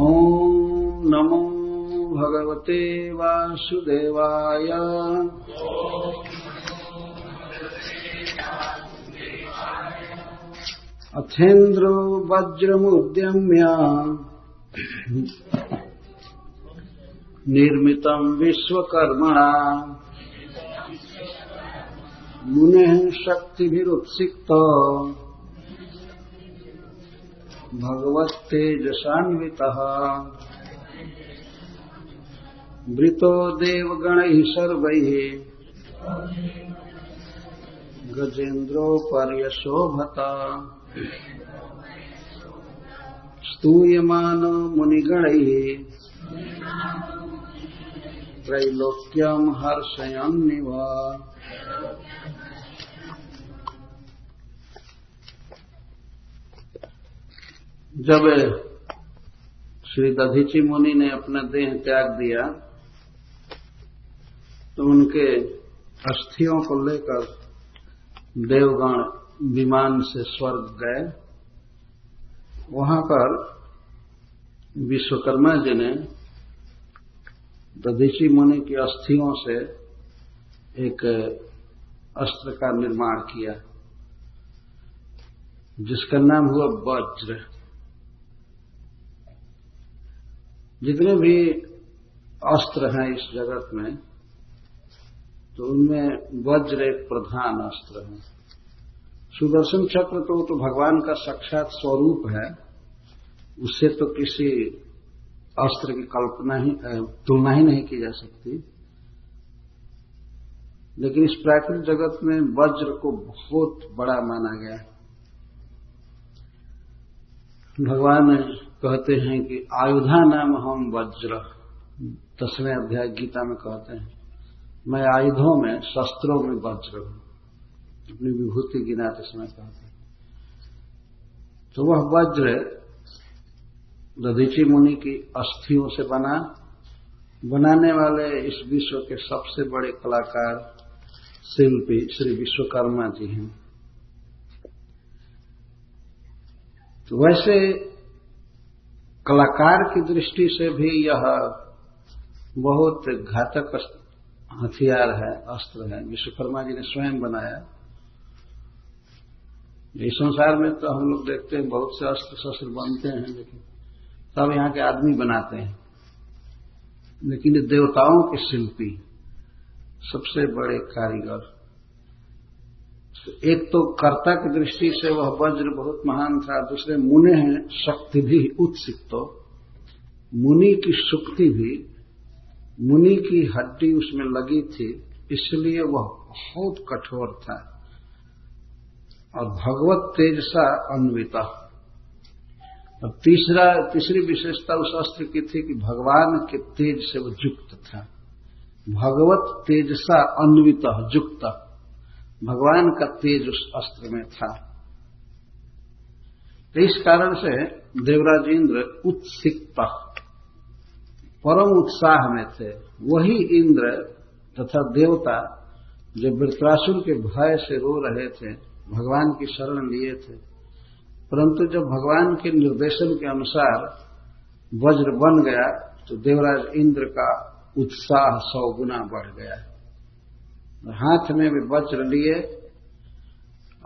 ॐ नमो भगवते वासुदेवाय। अथेन्द्रो वज्रमुद्यम्य निर्मितम् विश्वकर्मणा। मुनेः शक्तिभिरुत्सिक्त। भगवत्तेजसान्वितः वृतो देवगणैः सर्वैः। गजेन्द्रोपर्यशोभत। स्तूयमानो मुनिगणैः। त्रैलोक्यम् हर्षयन्निव। जब श्री दधीची मुनि ने अपना देह त्याग दिया तो उनके अस्थियों को लेकर देवगण विमान से स्वर्ग गए। वहाँ पर विश्वकर्मा जी ने दधीची मुनि की अस्थियों से एक अस्त्र का निर्माण किया, जिसका नाम हुआ वज्र। जितने भी अस्त्र हैं इस जगत में तो उनमें वज्र एक प्रधान अस्त्र है। सुदर्शन चक्र तो तो भगवान का साक्षात स्वरूप है। उससे तो किसी अस्त्र की कल्पना ही तुलना ही नहीं की जा सकती। लेकिन इस प्राकृतिक जगत में वज्र को बहुत बड़ा माना गया भगवान कहते हैं कि आयुधा नाम हम वज्र, दसवें अध्याय गीता में कहते हैं। मैं आयुधों में, शस्त्रों में वज्र हूँ। अपनी विभूति गिनाते समय कहते हैं। तो वह वज्र दधीची मुनि की अस्थियों से बना, बनाने वाले इस विश्व के सबसे बड़े कलाकार, शिल्पी श्री विश्वकर्मा जी हैं। तो वैसे कलाकार की दृष्टि से भी यह बहुत घातक हथियार है, अस्त्र है। विश्वकर्मा जी ने स्वयं बनाया। इस संसार में तो हम लोग देखते हैं बहुत से अस्त्र शस्त्र बनते हैं, लेकिन सब यहाँ के आदमी बनाते हैं। लेकिन देवताओं के शिल्पी सबसे बड़े कारीगर एक तो कर्ता की दृष्टि से वह वज्र बहुत महान था, दूसरे मुने हैं, शक्ति भी उत्सिक्त। मुनि की शुक्ति भी, मुनि की हड्डी उसमें लगी थी, इसलिए वह बहुत कठोर था। और भगवत तेज सा अन्विता। और तीसरा, तीसरी विशेषता उस अस्त्र की थी कि भगवान के तेज से वह युक्त था। भगवत तेज सा अन्वित, युक्त। भगवान का तेज उस अस्त्र में था। तो इस कारण से देवराज इंद्र उत्सिक्त, परम उत्साह में थे। वही इंद्र तथा देवता जो वृत्रासुर के भय से रो रहे थे, भगवान की शरण लिए थे। परंतु जब भगवान के निर्देशन के अनुसार वज्र बन गया तो देवराज इंद्र का उत्साह सौ गुना बढ़ गया। हाथ में भी वज्र लिए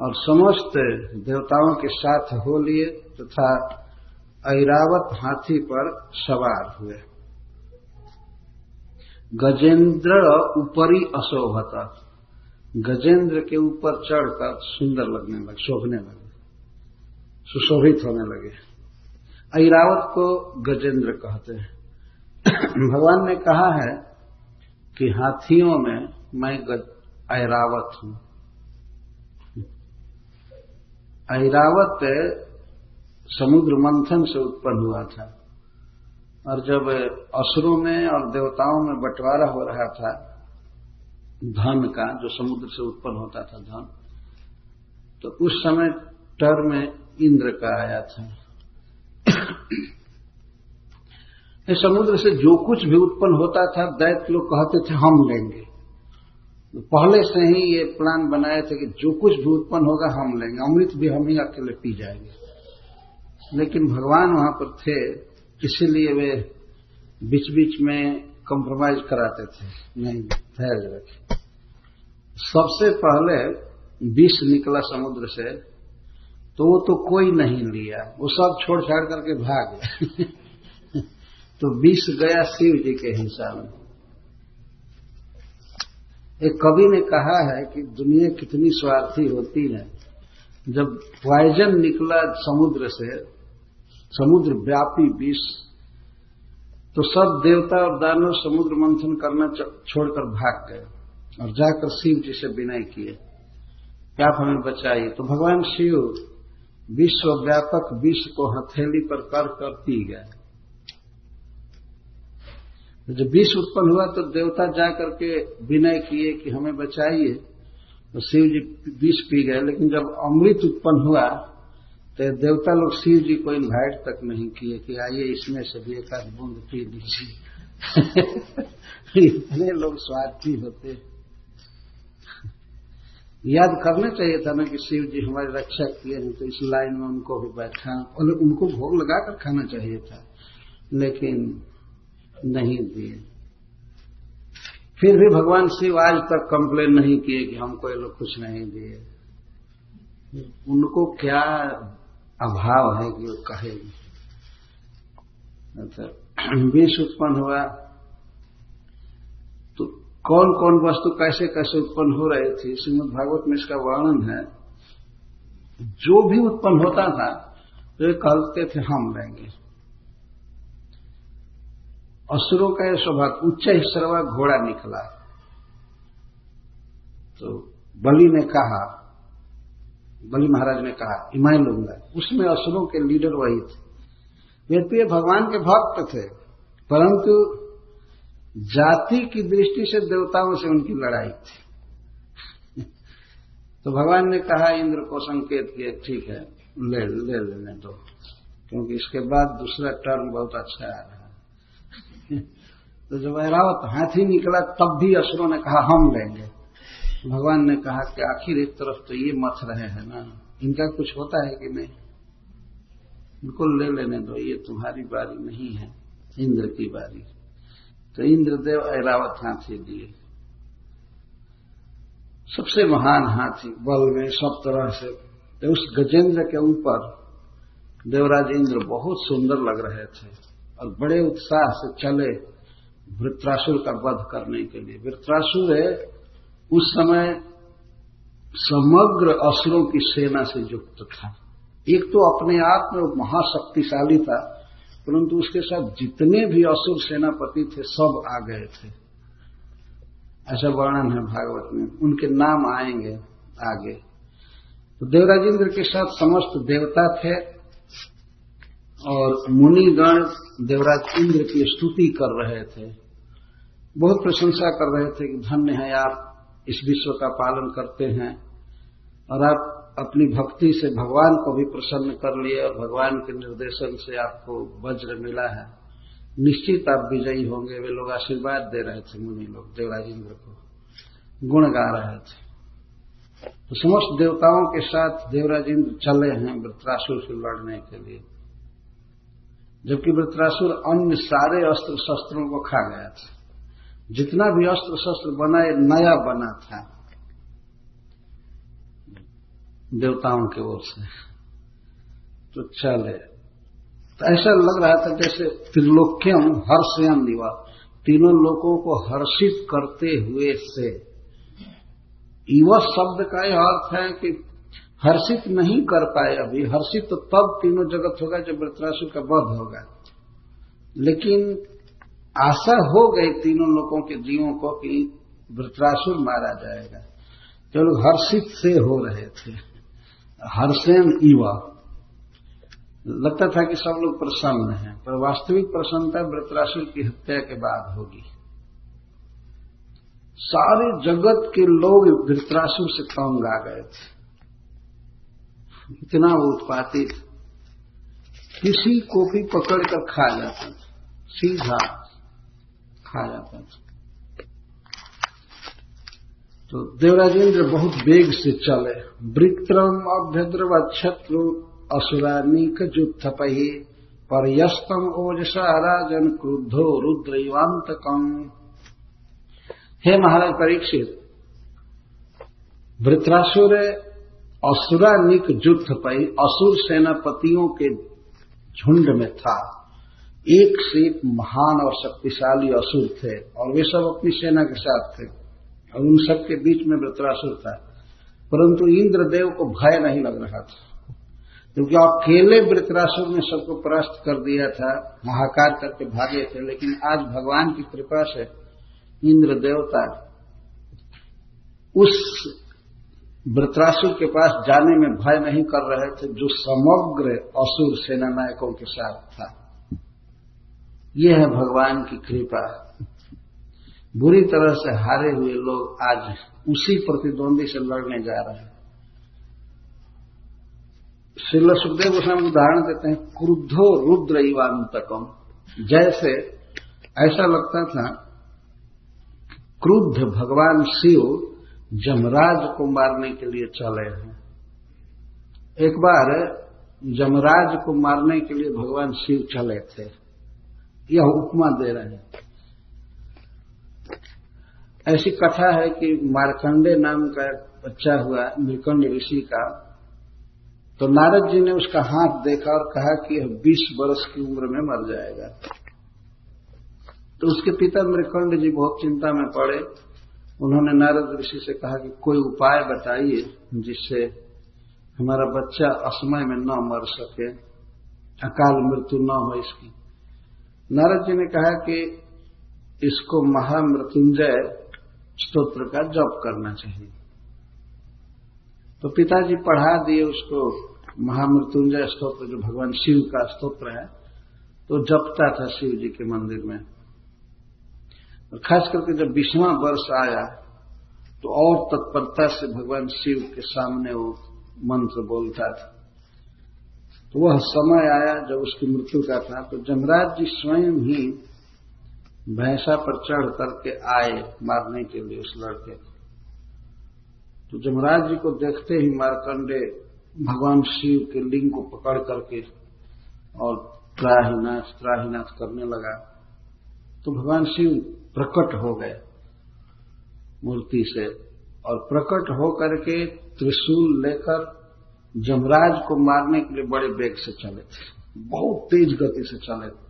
और समस्त देवताओं के साथ हो लिए तथा ऐरावत हाथी पर सवार हुए। गजेंद्र ऊपरी अशोभता। गजेंद्र के ऊपर चढ़कर सुंदर लगने लगे, शोभने लगे, सुशोभित होने लगे। ऐरावत को गजेंद्र कहते हैं। भगवान ने कहा है कि हाथियों में मैं ऐरावत हूँ। ऐरावत समुद्र मंथन से उत्पन्न हुआ था और जब असुरों में और देवताओं में बंटवारा हो रहा था, धन का जो समुद्र से उत्पन्न होता था धन तो उस समय टर में इंद्र का आया था। समुद्र से जो कुछ भी उत्पन्न होता था, दैत्य लोग कहते थे, हम लेंगे। तो पहले से ही ये प्लान बनाए थे कि जो कुछ भी उत्पन्न होगा, हम लेंगे। अमृत भी हम ही अकेले पी जाएँगे। लेकिन भगवान वहाँ पर थे, इसीलिए वे बीच बीच में कॉम्प्रोमाइज कराते थे। नहीं, धैर्य रखे। सबसे पहले विष निकला समुद्र से तो वो तो कोई नहीं लिया। वो सब छोड़ छाड़ करके भाग गया तो विष गया शिव जी के हिसाब में। एक कवि ने कहा है कि दुनिया कितनी स्वार्थी होती है। जब पॉइजन निकला समुद्र से, समुद्र व्यापी विष तो सब देवता और दानव समुद्र मंथन करना छोड़कर भाग गए और जाकर शिव जी से विनय किए। क्या हमें बचाइए? तो भगवान शिव विश्व व्यापक विष को हथेली पर कर कर पी गए। तो जब विष उत्पन्न हुआ तो देवता जाकर के विनय किए कि हमें बचाइए तो शिव जी विष पी गए। लेकिन जब अमृत उत्पन्न हुआ तो देवता लोग शिव जी को इन्वाइट तक नहीं किए कि आइए इसमें से भी एक बूंद पी लीजिए। इतने लोग स्वार्थी होते। याद करना चाहिए था ना कि शिव जी हमारी रक्षा किए हैं तो इस लाइन में उनको भी बैठा उनको भोग लगाकर खाना चाहिए था। लेकिन नहीं दिए। फिर भी भगवान शिव आज तक कंप्लेन नहीं किए कि हमको ये लोग कुछ नहीं दिए। उनको क्या अभाव है कि वो कहे? अच्छा विष उत्पन्न हुआ। तो कौन कौन वस्तु कैसे कैसे उत्पन्न हो रही थी, श्रीमद भागवत में इसका वर्णन है। जो भी उत्पन्न होता था तो ये कहते थे, हम लेंगे। असुरों का यह स्वभाव, उच्च हिस्सरवा घोड़ा निकला। तो बलि ने कहा, बलि महाराज ने कहा इमाय लूँगा। उसमें असुरों के लीडर वही थे। वे तो ये भगवान के भक्त थे, परंतु जाति की दृष्टि से देवताओं से उनकी लड़ाई थी। तो भगवान ने कहा, इंद्र को संकेत किया ठीक है, ले ले लेने दो, क्योंकि इसके बाद दूसरा टर्म बहुत अच्छा आ रहा तो जब ऐरावत हाथी निकला, तब भी असुरों ने कहा, हम लेंगे। भगवान ने कहा कि आखिर एक तरफ़ तो ये मथ रहे हैं ना। इनका कुछ होता है कि नहीं? इनको ले लेने दो, ये तुम्हारी बारी नहीं है, इंद्र की बारी। तो इंद्रदेव ऐरावत हाथी दिए सबसे महान हाथी, बल में सब तरह से। तो उस गजेंद्र के ऊपर देवराज इंद्र बहुत सुंदर लग रहे थे। और बड़े उत्साह से चले वृत्रासुर का वध करने के लिए। वृत्रासुर है, उस समय समग्र असुरों की सेना से युक्त था। एक तो अपने आप में महाशक्तिशाली था, परंतु उसके साथ जितने भी असुर सेनापति थे, सब आ गए थे। ऐसा वर्णन है भागवत में। उनके नाम आएँगे आगे। तो देवराजेंद्र के साथ समस्त देवता थे और मुनिगण देवराज इंद्र की स्तुति कर रहे थे। बहुत प्रशंसा कर रहे थे कि धन्य है आप, इस विश्व का पालन करते हैं। और आप अपनी भक्ति से भगवान को भी प्रसन्न कर लिए और भगवान के निर्देशन से आपको वज्र मिला है। निश्चित आप विजयी होंगे। वे लोग आशीर्वाद दे रहे थे, मुनि लोग, देवराज इंद्र को। गुण गा रहे थे। तो समस्त देवताओं के साथ देवराज इंद्र चले हैं वृत्रासुर से लड़ने के लिए। जबकि वृत्रासुर अन्य सारे अस्त्र शस्त्रों को खा गया था। जितना भी अस्त्र शस्त्र बना ये नया बना था। देवताओं की ओर से। तो चले। तो ऐसा लग रहा था जैसे त्रिलोक्यम, हर्षयम निवा तीनों लोगों को हर्षित करते हुए से। युवा शब्द का यह अर्थ है कि हर्षित नहीं कर पाए अभी। हर्षित तो तब तीनों जगत होगा जब वृत्रासुर का वध होगा। लेकिन आशा हो गई तीनों लोगों के जीवों को कि वृत्रासुर मारा जाएगा। तो लोग हर्षित से हो रहे थे, हर्षेन युवा लगता था कि सब लोग प्रसन्न हैं, पर वास्तविक प्रसन्नता वृत्रासुर की हत्या के बाद होगी। सारे जगत के लोग वृत्रासुर से तंग आ गए थे। इतना उत्पाती किसी को भी पकड़कर खा जाता था। सीधा खा जाता था। तो देवराजेंद्र बहुत वेग से चले। वृत्रम, अभ्यद्रव छत्रु असुरानी का जो थपही परयस्तम ओजसा, राजन, क्रुद्धो रुद्रवांतकम हे महाराज परीक्षित, वृत्रासुर असुरानिक युद्ध पई असुर सेनापतियों के झुंड में था। एक से एक महान और शक्तिशाली असुर थे और वे सब अपनी सेना के साथ थे और उन सबके बीच में वृत्रासुर था। परंतु इंद्रदेव को भय नहीं लग रहा था। क्योंकि अकेले वृत्रासुर ने सबको परास्त कर दिया था हाहाकार करके भागे थे, लेकिन आज भगवान की कृपा से इंद्र देवता उस वृत्रासुर के पास जाने में भय नहीं कर रहे थे, जो समग्र असुर सेना नायकों के साथ था। यह है भगवान की कृपा। बुरी तरह से हारे हुए लोग आज उसी प्रतिद्वंदी से लड़ने जा रहे हैं। श्रील सुखदेव गोस्वामी उदाहरण देते हैं, क्रुद्धो रुद्र इवांतकम जैसे ऐसा लगता था, क्रुद्ध भगवान शिव जमराज को मारने के लिए चले हैं। एक बार जमराज को मारने के लिए भगवान शिव चले थे। यह उपमा दे रहे हैं। ऐसी कथा है कि मारकंडे नाम का बच्चा हुआ, मृकंड ऋषि का। तो नारद जी ने उसका हाथ देखा और कहा कि यह बीस वर्ष की उम्र में मर जाएगा। तो उसके पिता मृकंड जी बहुत चिंता में पड़े। उन्होंने नारद ऋषि से कहा कि कोई उपाय बताइए जिससे हमारा बच्चा असमय में न मर सके, अकाल मृत्यु न हो इसकी। नारद जी ने कहा कि इसको महामृत्युंजय स्तोत्र का जप करना चाहिए। तो पिताजी पढ़ा दिए उसको महामृत्युंजय स्तोत्र, जो भगवान शिव का स्तोत्र है तो जपता था शिव जी के मंदिर में। और खास करके जब बीसवां वर्ष आया तो और तत्परता से भगवान शिव के सामने वो मंत्र बोलता था। तो वह समय आया जब उसकी मृत्यु का था तो जमराज जी स्वयं ही भैंसा पर चढ़ करके आए मारने के लिए उस लड़के को। तो जमराज जी को देखते ही मारकंडे भगवान शिव के लिंग को पकड़ करके और त्राहीनाथ त्राहीनाथ करने लगा। तो भगवान शिव प्रकट हो गए मूर्ति से और प्रकट होकर के त्रिशूल लेकर जमराज को मारने के लिए बड़े वेग से चले थे। बहुत तेज गति से चले थे।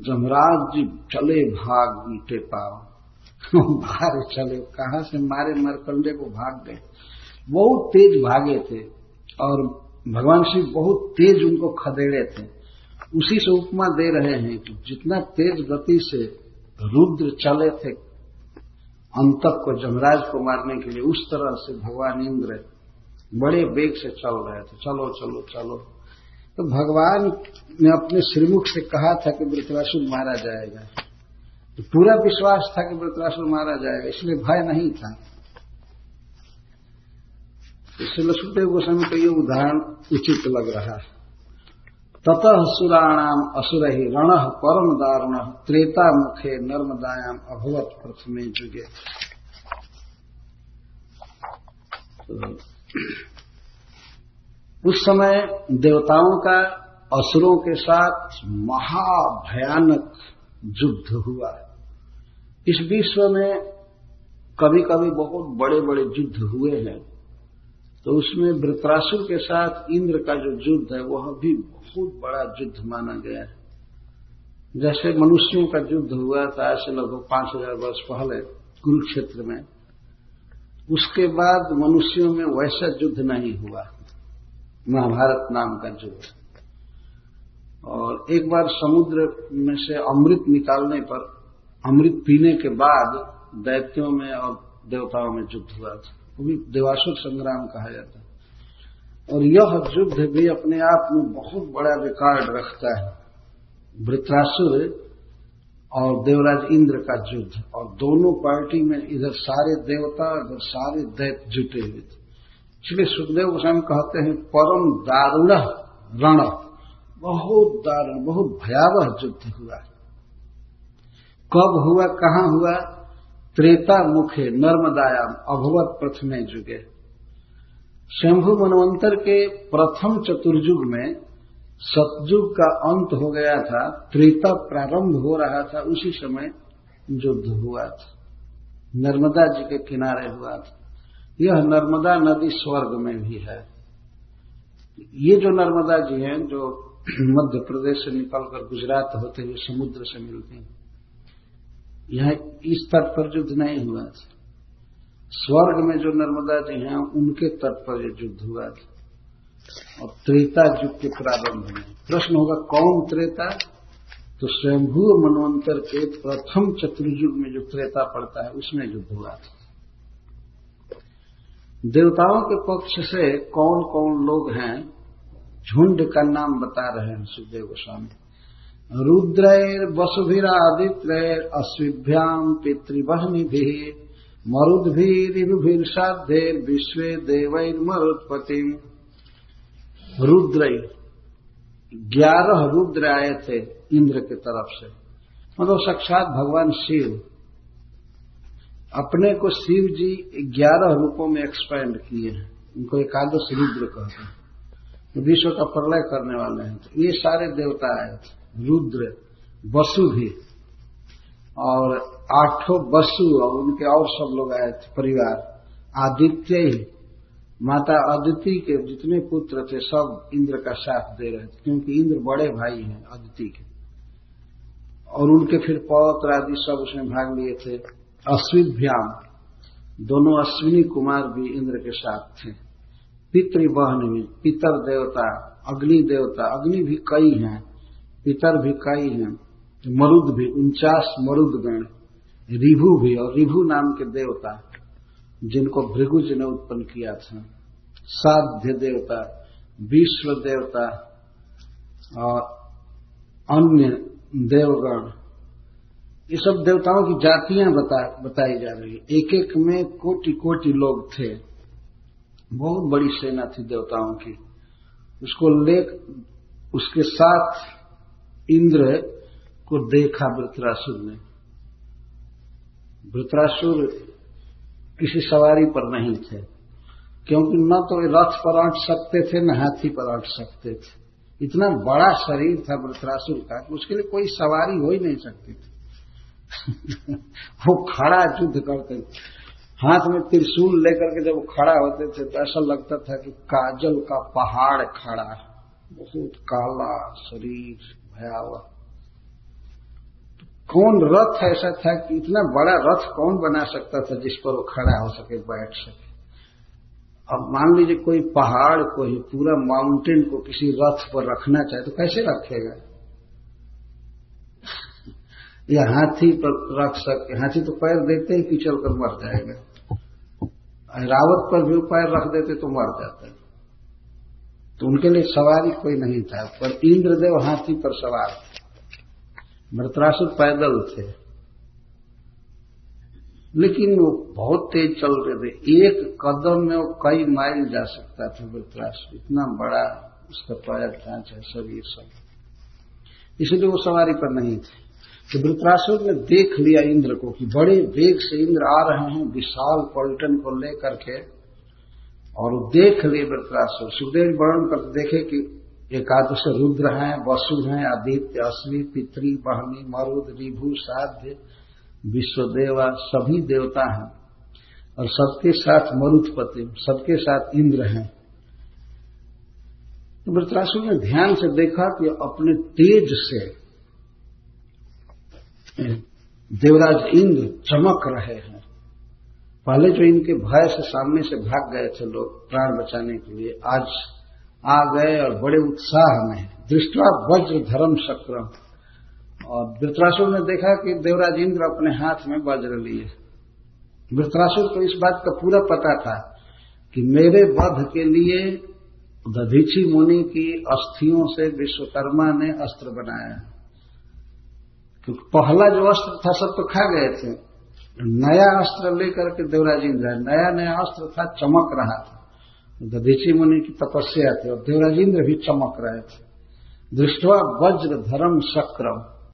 जमराज जी चले भाग बीटे पाओ भारे चले। कहा से मारे मरकंडे को भाग गए। बहुत तेज भागे थे और भगवान शिव बहुत तेज उनको खदेड़े थे। उसी से उपमा दे रहे हैं कि जितना तेज गति से रुद्र चले थे अंतक को जमराज को मारने के लिए, उस तरह से भगवान इंद्र बड़े वेग से चल रहे थे। चलो चलो चलो। तो भगवान ने अपने श्रीमुख से कहा था कि वृतरासुर मारा जाएगा। तो पूरा विश्वास था कि वृतरासुर मारा जाएगा, इसलिए भय नहीं था। इसलिए सुखदेव गोस्वामी को ये उदाहरण उचित लग रहा है। ततः सुराणाम असुर ही रण परम दारुण त्रेता मुखे नर्मदायाम अभवत प्रथमे जुगे उस समय देवताओं का, असुरों के साथ महाभयानक युद्ध हुआ। इस विश्व में कभी कभी बहुत बड़े बड़े युद्ध हुए हैं। तो उसमें वृत्रासुर के साथ इंद्र का जो युद्ध है, वह भी बहुत बड़ा युद्ध माना गया है। जैसे मनुष्यों का युद्ध हुआ था, ऐसे लगभग पाँच हज़ार वर्ष पहले कुरुक्षेत्र में। उसके बाद मनुष्यों में वैसा युद्ध नहीं हुआ। महाभारत नाम का युद्ध। और एक बार समुद्र में से अमृत निकालने पर, अमृत पीने के बाद दैत्यों में और देवताओं में युद्ध हुआ था। भी देवासुर संग्राम कहा जाता है। और यह युद्ध भी अपने आप में बहुत बड़ा रिकॉर्ड रखता है। वृत्रासुर और देवराज इंद्र का युद्ध। और दोनों पार्टी में इधर सारे देवता, इधर सारे दैत जुटे हुए थे। इसलिए सुखदेव गोस्वामी कहते हैं, परम दारुण रण। बहुत दारुण, बहुत भयावह युद्ध हुआ। कब हुआ, कहाँ हुआ त्रेता मुखे नर्मदायाम अभवत प्रथमे जुगे। शंभु मनवंतर के प्रथम चतुर्युग में सतयुग का अंत हो गया था, त्रेता प्रारंभ हो रहा था, उसी समय युद्ध हुआ था। नर्मदा जी के किनारे हुआ था। यह नर्मदा नदी स्वर्ग में भी है। ये जो नर्मदा जी हैं, जो मध्य प्रदेश से निकलकर गुजरात होते हुए समुद्र से मिलती हैं यह इस तट पर युद्ध नहीं हुआ था। स्वर्ग में जो नर्मदा जी हैं, उनके तट पर यह युद्ध हुआ था। और त्रेता युग के प्रारंभ में। प्रश्न होगा, कौन त्रेता? तो स्वयंभू मनवंतर के प्रथम चतुर्युग में जो त्रेता पड़ता है, उसमें युद्ध हुआ था। देवताओं के पक्ष से कौन कौन लोग हैं, झुंड का नाम बता रहे हैं सुखदेव गोस्वामी। रुद्रैर वसुभिरादित्रैर अश्विभ्याम पितृवहनी भी मरुद्भीर साध्यैर विश्व देवैर मरुत्पति रुद्र, ग्यारह रुद्र आए थे इंद्र की तरफ़ से। मतलब साक्षात भगवान शिव। अपने को शिव जी ग्यारह रूपों में एक्सपैंड किए हैं। उनको एकादश रुद्र कहते हैं। विश्व का प्रलय करने वाले हैं। तो ये सारे देवता आए थे। रुद्र वसु भी। और आठों वसु और उनके और सब लोग आए थे, परिवार। आदित्य ही। माता अदिति के जितने पुत्र थे, सब इंद्र का साथ दे रहे थे, क्योंकि इंद्र बड़े भाई हैं अदिति के। और उनके फिर पौत्र आदि सब उसमें भाग लिए थे। अश्विभ्याम दोनों अश्विनी कुमार भी इंद्र के साथ थे। पितृ बहन भी, पितर देवता, अग्नि देवता, अग्नि भी कई हैं। पितर भी कई हैं मरुद भी उनचास मरुद गण रिभु भी और रिभु नाम के देवता जिनको भृगु जी ने उत्पन्न किया था। साध्य देवता विश्व देवता और अन्य देवगण। ये सब देवताओं की जातियाँ बता, बताई जा रही है। एक एक में कोटि कोटि लोग थे। बहुत बड़ी सेना थी देवताओं की। उसको ले उसके साथ इंद्र को देखा वृत्रासुर ने। वृत्रासुर किसी सवारी पर नहीं थे, क्योंकि न तो रथ पर अट सकते थे, न हाथी पर अट सकते थे। इतना बड़ा शरीर था वृत्रासुर का कि उसके लिए कोई सवारी हो ही नहीं सकती थी। वो खड़ा युद्ध करते थे। हाथ में त्रिशूल लेकर के जब वो खड़ा होते थे तो ऐसा लगता था कि काजल का पहाड़ खड़ा बहुत काला शरीर। भयावह। कौन रथ ऐसा था कि इतना बड़ा रथ कौन बना सकता था जिस पर वो खड़ा हो सके, बैठ सके? अब मान लीजिए कोई पहाड़ को ही, पूरा माउंटेन को किसी रथ पर रखना चाहे तो कैसे रखेगा? या हाथी पर रख सके हाथी तो पैर देते ही पिछल कर मर जाएगा। रावत पर भी पैर रख देते तो मर जाता है। तो उनके लिए सवारी कोई नहीं था, पर इंद्रदेव हाथी पर सवार थे। मृतरासुर पैदल थे। लेकिन वो बहुत तेज चल रहे थे। एक कदम में वो कई माइल जा सकता था वृतरासुर इतना बड़ा उसका पैर था चाहे शरीर सब। इसलिए वो सवारी पर नहीं थे। तो वृत्रासुर ने देख लिया इंद्र को कि बड़े वेग से इंद्र आ रहे हैं, विशाल पलटन को लेकर के। और देख लिए वृत्रासुर सुखदेव वर्णन करते देखे कि एकादश रुद्र हैं, वसु हैं, आदित्य अश्वी पितृ बहनी, मरुद, रिभु, साध्य, विश्वदेवा, सभी देवता हैं। और सबके साथ मरुत्पति सबके साथ इंद्र हैं। तो ने ध्यान से देखा कि अपने तेज से देवराज इंद्र चमक रहे हैं। पहले जो इनके भय से सामने से भाग गए थे लोग प्राण बचाने के लिए, आज आ गए और बड़े उत्साह में दृष्टा वज्र धर्म शक्रम। और वृत्रासुर ने देखा कि देवराज इंद्र अपने हाथ में वज्र लिए। वृत्रासुर को इस बात का पूरा पता था कि मेरे वध के लिए दधीची मुनि की अस्थियों से विश्वकर्मा ने अस्त्र बनाया। क्योंकि पहला जो अस्त्र था, सब तो खा गए थे। नया अस्त्र लेकर के देवराज इंद्र नया नया अस्त्र था, चमक रहा था। दधीची मुनि की तपस्या थी और देवराज इंद्र भी चमक रहे थे। दृष्टवा वज्र धर्म शक्रम